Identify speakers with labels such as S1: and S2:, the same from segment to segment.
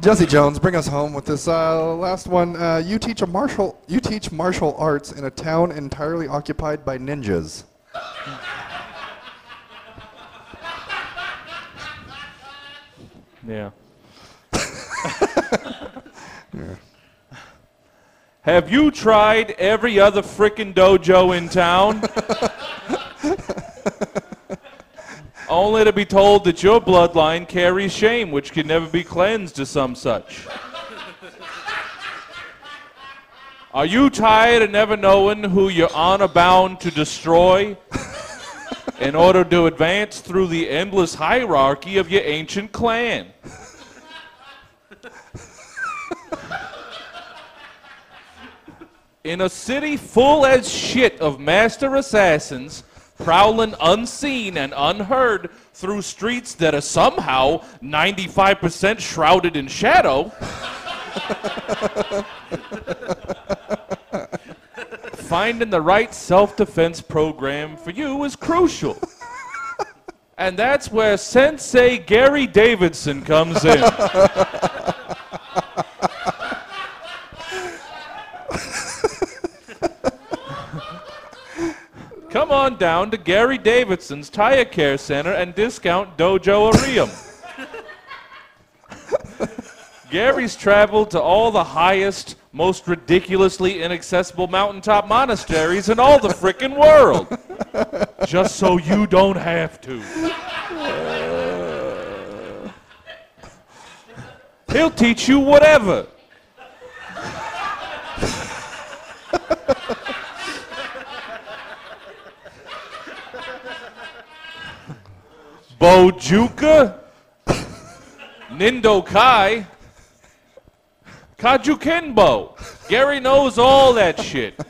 S1: Jesse Jones, bring us home with this uh, last one. Uh, you teach a martial. You teach martial arts in a town entirely occupied by ninjas.
S2: Yeah. yeah. Have you tried every other frickin' dojo in town? Only to be told that your bloodline carries shame, which can never be cleansed to some such. Are you tired of never knowing who you're honor bound to destroy in order to advance through the endless hierarchy of your ancient clan? In a city full as shit of master assassins, prowling unseen and unheard through streets that are somehow 95% shrouded in shadow, finding the right self defense program for you is crucial. And that's where Sensei Gary Davidson comes in. Come on down to Gary Davidson's Tire Care Center and discount Dojo Arium. Gary's traveled to all the highest, most ridiculously inaccessible mountaintop monasteries in all the frickin' world. Just so you don't have to. He'll teach you whatever. Bojuka, Nindo Kai, Kajukenbo. Gary knows all that shit.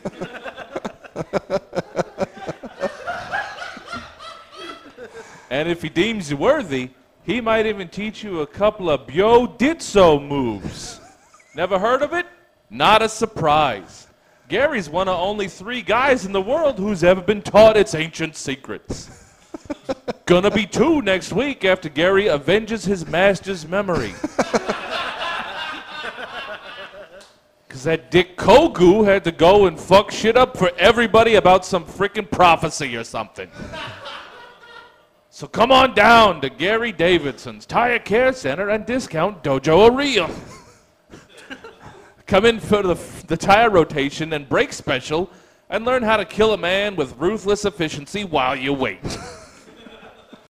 S2: and if he deems you worthy, he might even teach you a couple of Byo Ditso moves. Never heard of it? Not a surprise. Gary's one of only three guys in the world who's ever been taught its ancient secrets. Gonna be two next week after Gary avenges his master's memory. Because that Dick Kogu had to go and fuck shit up for everybody about some freaking prophecy or something. So come on down to Gary Davidson's Tire Care Center and discount Dojo Ariel. Come in for the, the tire rotation and brake special and learn how to kill a man with ruthless efficiency while you wait.